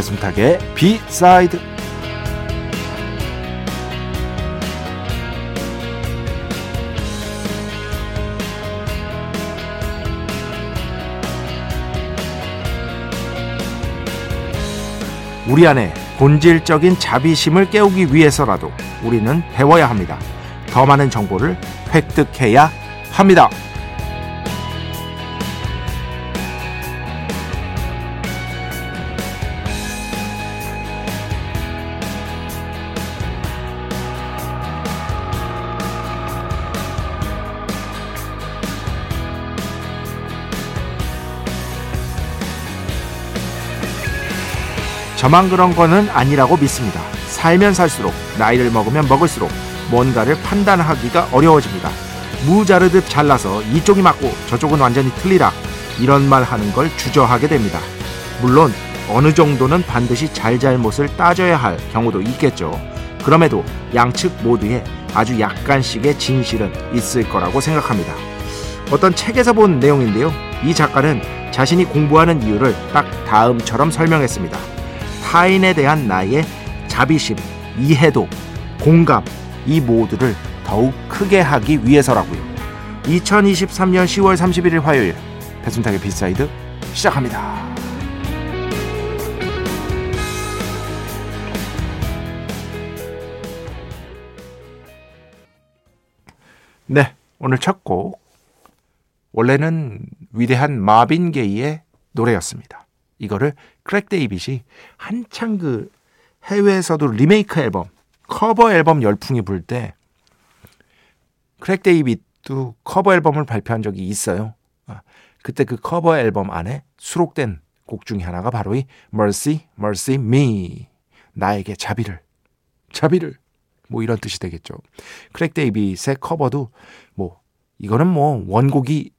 배순탁의 비사이드 우리 안에 본질적인 자비심을 깨우기 위해서라도 우리는 배워야 합니다. 더 많은 정보를 획득해야 합니다. 저만 그런 거는 아니라고 믿습니다. 살면 살수록 나이를 먹으면 먹을수록 뭔가를 판단하기가 어려워집니다. 무 자르듯 잘라서 이쪽이 맞고 저쪽은 완전히 틀리다. 이런 말 하는 걸 주저하게 됩니다. 물론 어느 정도는 반드시 잘잘못을 따져야 할 경우도 있겠죠. 그럼에도 양측 모두에 아주 약간씩의 진실은 있을 거라고 생각합니다. 어떤 책에서 본 내용인데요. 이 작가는 자신이 공부하는 이유를 딱 다음처럼 설명했습니다. 타인에 대한 나의 자비심, 이해도, 공감 이 모두를 더욱 크게 하기 위해서라고요. 2023년 10월 31일 화요일 배순탁의 B side 시작합니다. 네, 오늘 첫 곡 원래는 위대한 마빈 게이의 노래였습니다. 이거를 크랙 데이빗이 한창 그 해외에서도 리메이크 앨범, 커버 앨범 열풍이 불 때 크랙 데이빗도 커버 앨범을 발표한 적이 있어요. 아, 그때 그 커버 앨범 안에 수록된 곡 중에 하나가 바로 이 Mercy, Mercy Me 나에게 자비를 자비를 뭐 이런 뜻이 되겠죠. 크랙 데이빗의 커버도 뭐 이거는 뭐 원곡이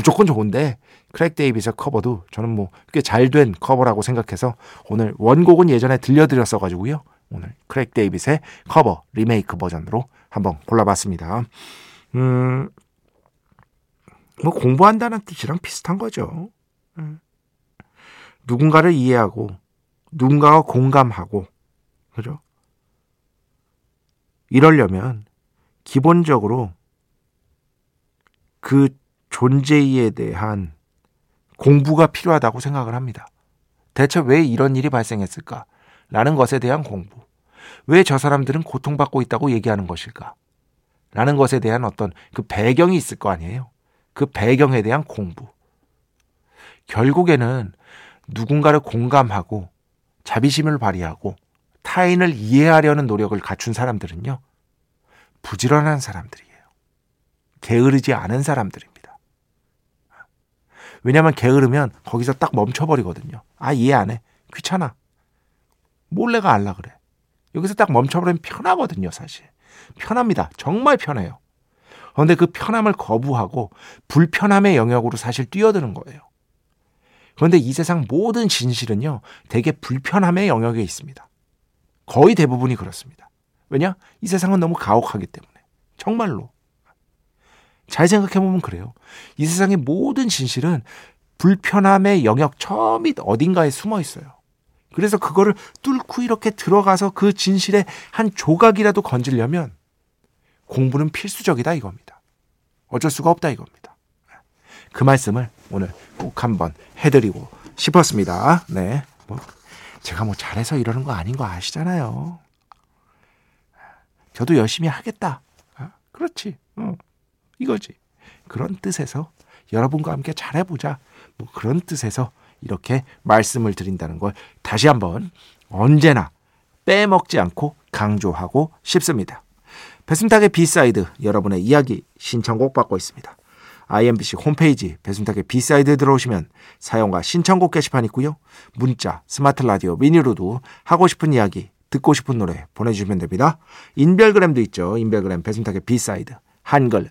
무조건 좋은데 크랙 데이빗 커버도 저는 뭐 꽤 잘 된 커버라고 생각해서 오늘 원곡은 예전에 들려드렸어 가지고요. 오늘 크랙 데이빗의 커버 리메이크 버전으로 한번 골라봤습니다. 음, 뭐 공부한다는 뜻이랑 비슷한 거죠. 음. 누군가를 이해하고 누군가와 공감하고 그죠? 이러려면 기본적으로 그 존재에 대한 공부가 필요하다고 생각을 합니다. 대체 왜 이런 일이 발생했을까? 라는 것에 대한 공부. 왜 저 사람들은 고통받고 있다고 얘기하는 것일까? 라는 것에 대한 어떤 그 배경이 있을 거 아니에요? 그 배경에 대한 공부. 결국에는 누군가를 공감하고 자비심을 발휘하고 타인을 이해하려는 노력을 갖춘 사람들은요, 부지런한 사람들이에요. 게으르지 않은 사람들입니다. 왜냐하면 게으르면 거기서 딱 멈춰버리거든요. 아 이해 안 해. 귀찮아. 몰래가 알라 그래. 여기서 딱 멈춰버리면 편하거든요, 사실. 편합니다. 정말 편해요. 그런데 그 편함을 거부하고 불편함의 영역으로 사실 뛰어드는 거예요. 그런데 이 세상 모든 진실은요, 되게 불편함의 영역에 있습니다. 거의 대부분이 그렇습니다. 왜냐? 이 세상은 너무 가혹하기 때문에. 정말로. 잘 생각해보면 그래요. 이 세상의 모든 진실은 불편함의 영역 처밑 어딘가에 숨어 있어요. 그래서 그거를 뚫고 이렇게 들어가서 그 진실의 한 조각이라도 건지려면 공부는 필수적이다 이겁니다. 어쩔 수가 없다 이겁니다. 그 말씀을 오늘 꼭 한번 해드리고 싶었습니다. 네. 뭐 제가 뭐 잘해서 이러는 거 아닌 거 아시잖아요. 저도 열심히 하겠다. 아, 그렇지. 어. 이거지. 그런 뜻에서 여러분과 함께 잘해보자. 뭐 그런 뜻에서 이렇게 말씀을 드린다는 걸 다시 한번 언제나 빼먹지 않고 강조하고 싶습니다. 배순탁의 B side 여러분의 이야기 신청곡 받고 있습니다. IMBC 홈페이지 배순탁의 B side 들어오시면 사연과 신청곡 게시판 있고요. 문자, 스마트 라디오, 미니로도 하고 싶은 이야기, 듣고 싶은 노래 보내주시면 됩니다. 인별그램도 있죠. 인별그램 배순탁의 B side 한글,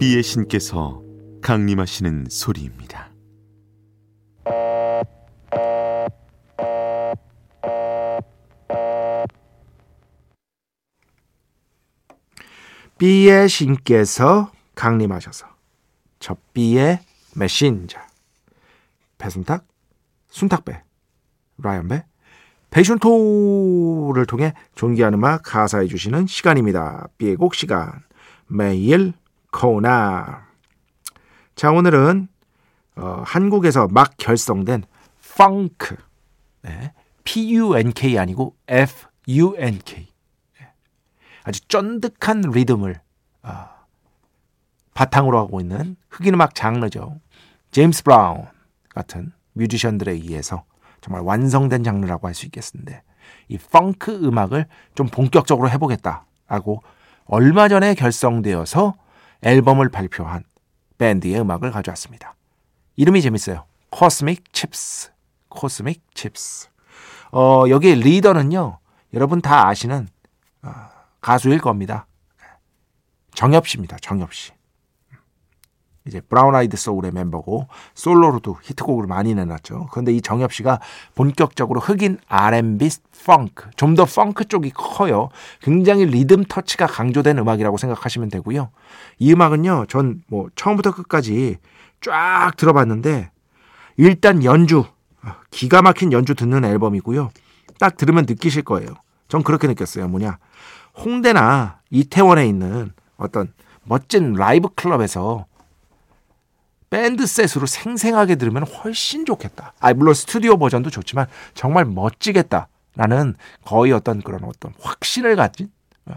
비의 신께서 강림하시는 소리입니다. B의 신께서 강림하셔서 저 B의 메신저 배순탁, 순탁배, 라이언배, 패션토를 통해 존귀한 음악 가사해 주시는 시간입니다. B의 곡 시간 매일 코나. 자 오늘은 어, 한국에서 막 결성된 펑크 네, P-U-N-K 아니고 F-U-N-K 아주 쫀득한 리듬을 어, 바탕으로 하고 있는 흑인 음악 장르죠. 제임스 브라운 같은 뮤지션들에 의해서 정말 완성된 장르라고 할 수 있겠는데 이 펑크 음악을 좀 본격적으로 해보겠다라고 얼마 전에 결성되어서 앨범을 발표한 밴드의 음악을 가져왔습니다. 이름이 재밌어요. 코스믹 칩스. 코스믹 칩스. 어, 여기 리더는요. 여러분 다 아시는 어, 가수일 겁니다. 정엽 씨입니다. 정엽 씨. 이제 브라운 아이드 소울의 멤버고 솔로로도 히트곡을 많이 내놨죠. 그런데 이 정엽 씨가 본격적으로 흑인 R&B 펑크, 좀 더 펑크 쪽이 커요. 굉장히 리듬 터치가 강조된 음악이라고 생각하시면 되고요. 이 음악은요, 전 뭐 처음부터 끝까지 쫙 들어봤는데 일단 연주, 기가 막힌 연주 듣는 앨범이고요. 딱 들으면 느끼실 거예요. 전 그렇게 느꼈어요. 뭐냐. 홍대나 이태원에 있는 어떤 멋진 라이브 클럽에서 밴드 셋으로 생생하게 들으면 훨씬 좋겠다. 아, 물론 스튜디오 버전도 좋지만 정말 멋지겠다 라는 거의 어떤 그런 어떤 확신을 가진 어,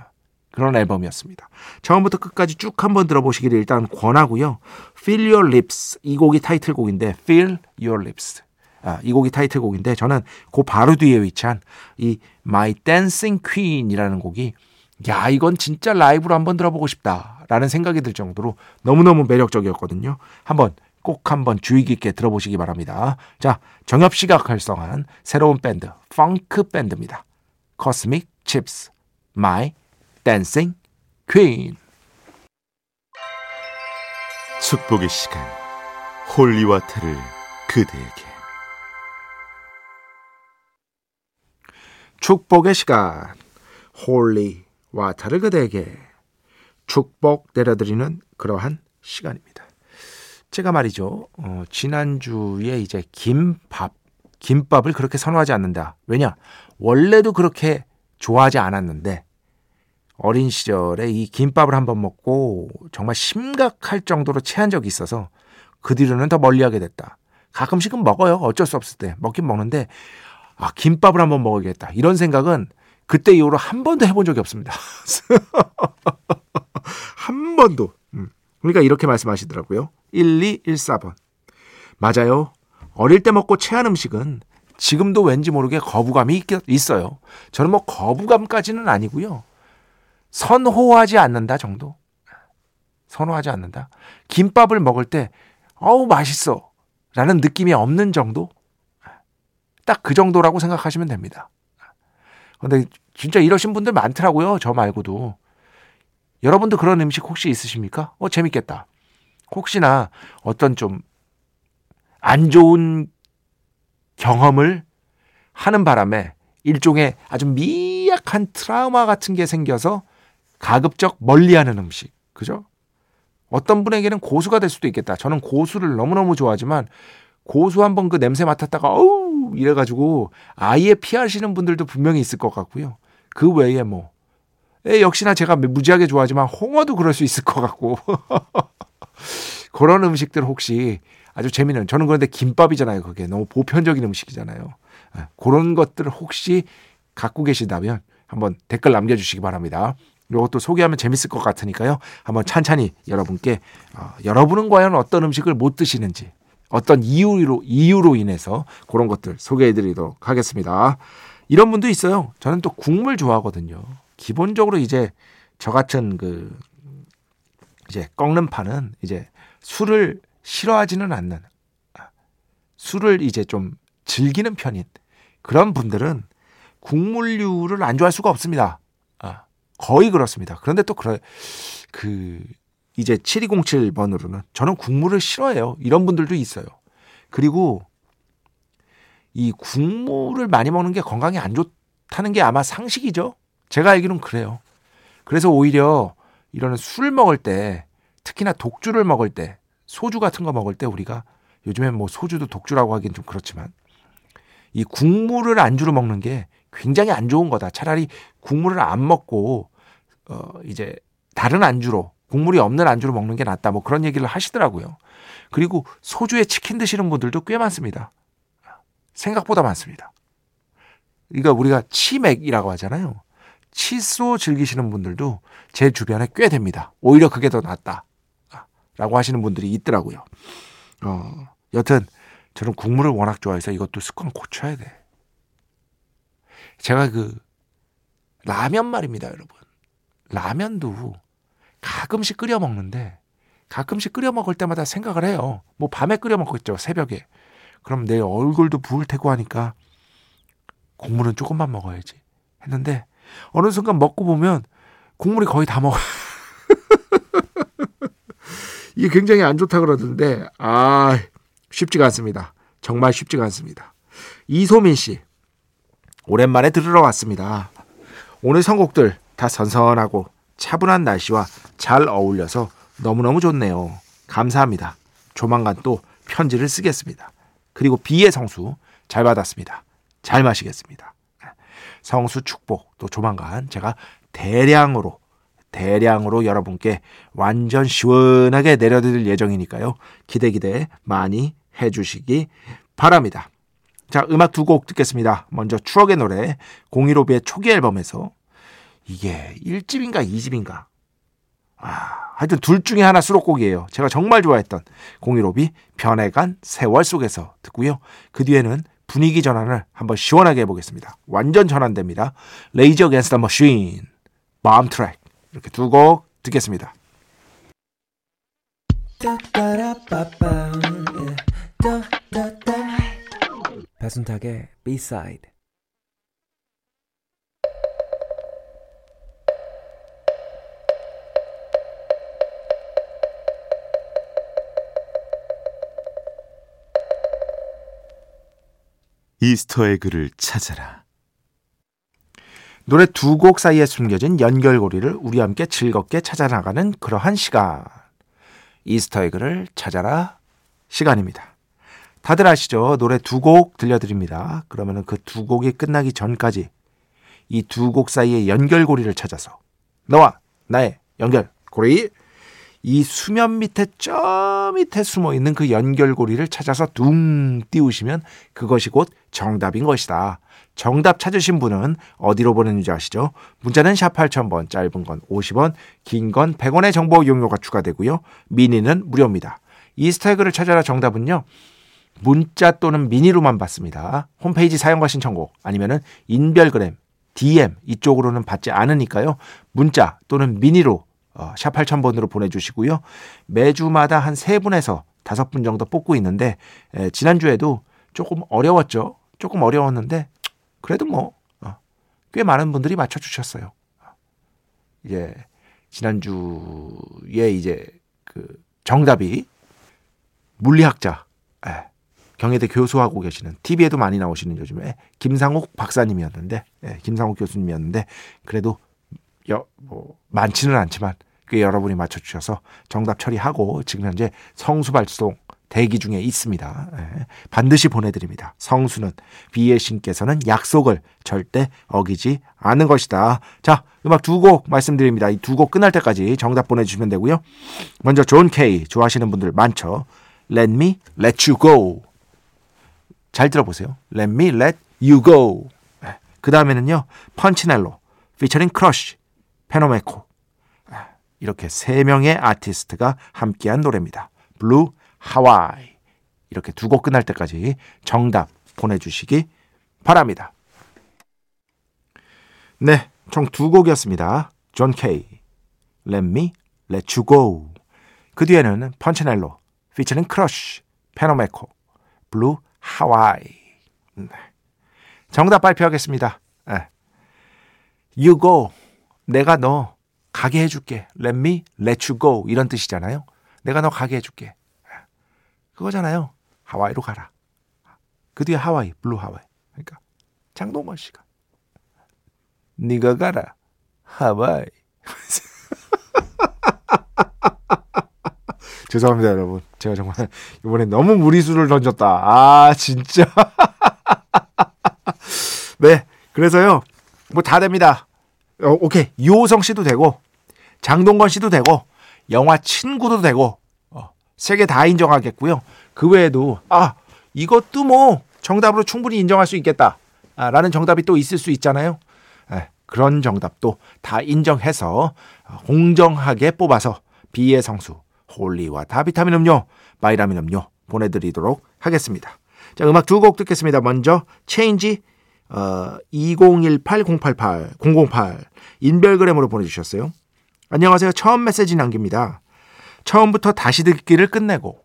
그런 앨범이었습니다. 처음부터 끝까지 쭉 한번 들어보시기를 일단 권하고요. Feel Your Lips 이 곡이 타이틀곡인데 Feel Your Lips 아, 이 곡이 타이틀곡인데 저는 그 바로 뒤에 위치한 이 My Dancing Queen이라는 곡이 야 이건 진짜 라이브로 한번 들어보고 싶다라는 생각이 들 정도로 너무너무 매력적이었거든요. 한번 꼭 한번 주의 깊게 들어보시기 바랍니다. 자 정엽 씨가 결성한 새로운 밴드 펑크 밴드입니다. 코스믹 칩스 My Dancing Queen 축복의 시간 holy water를 그대에게 축복의 시간 holy water를 그대에게 축복 내려드리는 그러한 시간입니다. 제가 말이죠. 어, 지난주에 이제 김밥, 김밥을 그렇게 선호하지 않는다. 왜냐? 원래도 그렇게 좋아하지 않았는데 어린 시절에 이 김밥을 한번 먹고 정말 심각할 정도로 체한 적이 있어서 그 뒤로는 더 멀리하게 됐다. 가끔씩은 먹어요. 어쩔 수 없을 때 먹긴 먹는데 아 김밥을 한번 먹어야겠다. 이런 생각은 그때 이후로 한 번도 해본 적이 없습니다. 한 번도. 음. 그러니까 이렇게 말씀하시더라고요. 1214번. 맞아요. 어릴 때 먹고 체한 음식은 지금도 왠지 모르게 거부감이 있어요. 저는 뭐 거부감까지는 아니고요. 선호하지 않는다 정도. 선호하지 않는다. 김밥을 먹을 때 어우 맛있어 라는 느낌이 없는 정도. 딱 그 정도라고 생각하시면 됩니다. 근데 진짜 이러신 분들 많더라고요. 저 말고도. 여러분도 그런 음식 혹시 있으십니까? 어, 재밌겠다. 혹시나 어떤 좀 안 좋은 경험을 하는 바람에 일종의 아주 미약한 트라우마 같은 게 생겨서 가급적 멀리하는 음식. 그죠? 어떤 분에게는 고수가 될 수도 있겠다. 저는 고수를 너무너무 좋아하지만 고수 한번 그 냄새 맡았다가 어우 이래가지고 아예 피하시는 분들도 분명히 있을 것 같고요. 그 외에 뭐 에, 역시나 제가 무지하게 좋아하지만 홍어도 그럴 수 있을 것 같고 그런 음식들 혹시 아주 재미있는 저는 그런데 김밥이잖아요. 그게 너무 보편적인 음식이잖아요. 예, 그런 것들 혹시 갖고 계신다면 한번 댓글 남겨주시기 바랍니다. 이것도 소개하면 재밌을 것 같으니까요. 한번 찬찬히 여러분께 어, 여러분은 과연 어떤 음식을 못 드시는지 어떤 이유로 이유로 인해서 그런 것들 소개해드리도록 하겠습니다. 이런 분도 있어요. 저는 또 국물 좋아하거든요. 기본적으로 이제 저 같은 그 이제 꺾는 파는 이제 술을 싫어하지는 않는 술을 이제 좀 즐기는 편인 그런 분들은 국물류를 안 좋아할 수가 없습니다. 아, 거의 그렇습니다. 그런데 또 그래 그 이제 7207번으로는 저는 국물을 싫어해요. 이런 분들도 있어요. 그리고 이 국물을 많이 먹는 게 건강에 안 좋다는 게 아마 상식이죠. 제가 알기로는 그래요. 그래서 오히려 이런 술 먹을 때 특히나 독주를 먹을 때 소주 같은 거 먹을 때 우리가 요즘엔 뭐 소주도 독주라고 하긴 좀 그렇지만 이 국물을 안주로 먹는 게 굉장히 안 좋은 거다. 차라리 국물을 안 먹고 어 이제 다른 안주로 국물이 없는 안주로 먹는 게 낫다. 뭐 그런 얘기를 하시더라고요. 그리고 소주에 치킨 드시는 분들도 꽤 많습니다. 생각보다 많습니다. 그러니까 우리가 치맥이라고 하잖아요. 칫소 즐기시는 분들도 제 주변에 꽤 됩니다. 오히려 그게 더 낫다. 라고 하시는 분들이 있더라고요. 어, 여튼 저는 국물을 워낙 좋아해서 이것도 습관 고쳐야 돼. 제가 그 라면 말입니다, 여러분. 라면도 가끔씩 끓여 먹는데 가끔씩 끓여 먹을 때마다 생각을 해요. 뭐 밤에 끓여 먹겠죠, 새벽에. 그럼 내 얼굴도 부을 테고 하니까 국물은 조금만 먹어야지 했는데 어느 순간 먹고 보면 국물이 거의 다 먹어. 이게 굉장히 안 좋다 그러던데 아 쉽지가 않습니다. 정말 쉽지가 않습니다. 이소민 씨 오랜만에 들으러 왔습니다. 오늘 선곡들 다 선선하고 차분한 날씨와 잘 어울려서 너무너무 좋네요. 감사합니다. 조만간 또 편지를 쓰겠습니다. 그리고 비의 성수 잘 받았습니다. 잘 마시겠습니다. 성수 축복 또 조만간 제가 대량으로 대량으로 여러분께 완전 시원하게 내려드릴 예정이니까요. 기대 기대 많이 해주시기 바랍니다. 자, 음악 두 곡 듣겠습니다. 먼저 추억의 노래 015B의 초기 앨범에서 이게 1집인가 2집인가 아, 하여튼 둘 중에 하나 수록곡이에요. 제가 정말 좋아했던 015B 변해간 세월 속에서 듣고요. 그 뒤에는 분위기 전환을 한번 시원하게 해보겠습니다. 완전 전환됩니다. 레이저 겐스 더 머신, 마음 트랙 이렇게 두 곡 듣겠습니다. 배순탁의 B-side Easter egg를 찾아라. 노래 두 곡 사이에 숨겨진 연결고리를 우리 함께 즐겁게 찾아나가는 그러한 시간. Easter egg를 찾아라 시간입니다. 다들 아시죠? 노래 두 곡 들려드립니다. 그러면 그 두 곡이 끝나기 전까지 이 두 곡 사이의 연결고리를 찾아서 너와 나의 연결고리 이 수면 밑에 저 밑에 숨어 있는 그 연결고리를 찾아서 둥 띄우시면 그것이 곧 정답인 것이다. 정답 찾으신 분은 어디로 보내는지 아시죠? 문자는 샵 8000번, 짧은 건 50원, 긴 건 100원의 정보 이용료가 추가되고요. 미니는 무료입니다. 이스타그를 찾아라 정답은요. 문자 또는 미니로만 받습니다. 홈페이지 사용과 신청곡 아니면은 인별그램, DM 이쪽으로는 받지 않으니까요. 문자 또는 미니로 어, 샵 8000번으로 보내주시고요. 매주마다 한 3분에서 5분 정도 뽑고 있는데 에, 지난주에도 조금 어려웠죠. 조금 어려웠는데 그래도 뭐 어, 꽤 많은 분들이 맞춰주셨어요. 이제 지난주에 이제 그 정답이 물리학자, 예, 경희대 교수하고 계시는 TV에도 많이 나오시는 요즘에 김상욱 박사님이었는데, 예, 김상욱 교수님이었는데 그래도 여, 뭐 많지는 않지만 꽤 여러분이 맞춰주셔서 정답 처리하고 지금 현재 성수 발송 대기 중에 있습니다. 예, 반드시 보내드립니다. 성수는 B의 신께서는 약속을 절대 어기지 않는 것이다. 자, 음악 두 곡 말씀드립니다. 이 두 곡 끝날 때까지 정답 보내주시면 되고요. 먼저 존 케이 좋아하시는 분들 많죠. Let me let you go. 잘 들어보세요. Let me let you go. 예, 그 다음에는요. 펀치넬로 피처링 크러쉬 페노메코 예, 이렇게 세 명의 아티스트가 함께한 노래입니다. Blue Hawaii 이렇게 두 곡 끝날 때까지 정답 보내주시기 바랍니다. 네, 총 두 곡이었습니다. 존 케이, Let Me Let You Go. 그 뒤에는 펀치넬로, 피처링 크러쉬, 페노메코, Blue Hawaii. 네. 정답 발표하겠습니다. 네. You go. 내가 너 가게 해줄게. Let me let you go. 이런 뜻이잖아요. 내가 너 가게 해줄게. 그거잖아요. 하와이로 가라. 그 뒤에 하와이, Blue Hawaii. 그러니까 장동건 씨가 네가 가라. 하와이. 죄송합니다, 여러분. 제가 정말 이번에 너무 무리수를 던졌다. 아, 진짜. 네. 그래서요. 뭐 다 됩니다. 어, 오케이. 유호성 씨도 되고 장동건 씨도 되고 영화 친구도 되고 세개다 인정하겠고요. 그 외에도 아 이것도 뭐 정답으로 충분히 인정할 수 있겠다. 아, 라는 정답이 또 있을 수 있잖아요. 네, 그런 정답도 다 인정해서 공정하게 뽑아서 B의 성수 holy water 비타민 음료, 바이라민 음료 보내드리도록 하겠습니다. 자 음악 두 곡 듣겠습니다. 먼저 체인지 어, 2018-088 008 인별그램으로 보내주셨어요. 안녕하세요. 처음 메시지 남깁니다. 처음부터 다시 듣기를 끝내고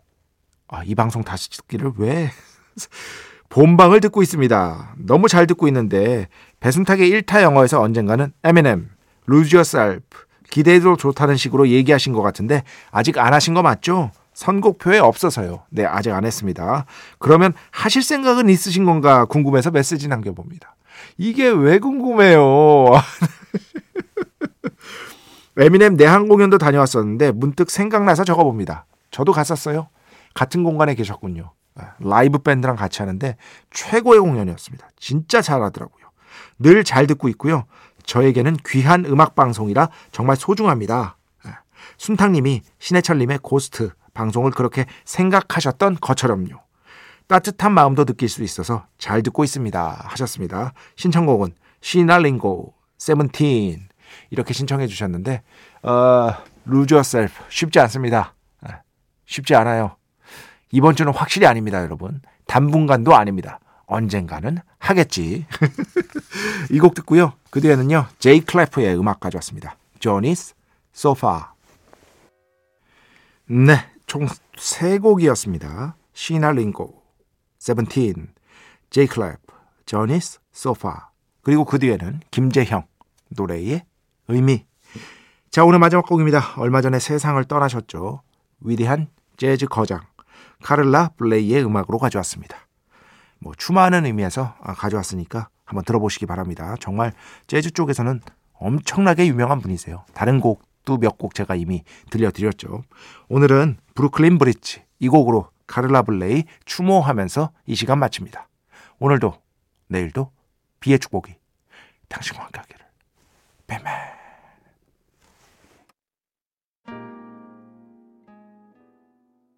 아, 이 방송 다시 듣기를 왜 본방을 듣고 있습니다. 너무 잘 듣고 있는데 배순탁의 1타 영어에서 언젠가는 M&M, Lose Yourself 기대해도 좋다는 식으로 얘기하신 것 같은데 아직 안 하신 거 맞죠? 선곡표에 없어서요. 네, 아직 안 했습니다. 그러면 하실 생각은 있으신 건가 궁금해서 메시지 남겨봅니다. 이게 왜 궁금해요? 에미넴 내한 공연도 다녀왔었는데 문득 생각나서 적어봅니다. 저도 갔었어요. 같은 공간에 계셨군요. 아, 라이브 밴드랑 같이 하는데 최고의 공연이었습니다. 진짜 잘하더라고요. 늘 잘 듣고 있고요. 저에게는 귀한 음악 방송이라 정말 소중합니다. 아, 순탁님이 신해철님의 고스트 방송을 그렇게 생각하셨던 것처럼요. 따뜻한 마음도 느낄 수 있어서 잘 듣고 있습니다. 하셨습니다. 신청곡은 시나링고 세븐틴 이렇게 신청해 주셨는데 어, Lose Yourself 쉽지 않습니다. 아, 쉽지 않아요. 이번 주는 확실히 아닙니다, 여러분. 당분간도 아닙니다. 언젠가는 하겠지. 이 곡 듣고요. 그 뒤에는요. 제이 클래프의 음악 가져왔습니다. Johnny's Sofa. 네, 총 세 곡이었습니다. 시나 링고, 세븐틴, 제이 클래프, Johnny's Sofa. 그리고 그 뒤에는 김재형 노래의 의미. 자, 오늘 마지막 곡입니다. 얼마 전에 세상을 떠나셨죠. 위대한 재즈 거장 카를라 블레이의 음악으로 가져왔습니다. 뭐 추모하는 의미에서 아, 가져왔으니까 한번 들어보시기 바랍니다. 정말 재즈 쪽에서는 엄청나게 유명한 분이세요. 다른 곡 도몇곡 제가 이미 들려드렸죠. 오늘은 브루클린 브릿지 이 곡으로 카를라 블레이 추모하면서 이 시간 마칩니다. 오늘도 내일도 비의 축복이 당신과 함께 하기를.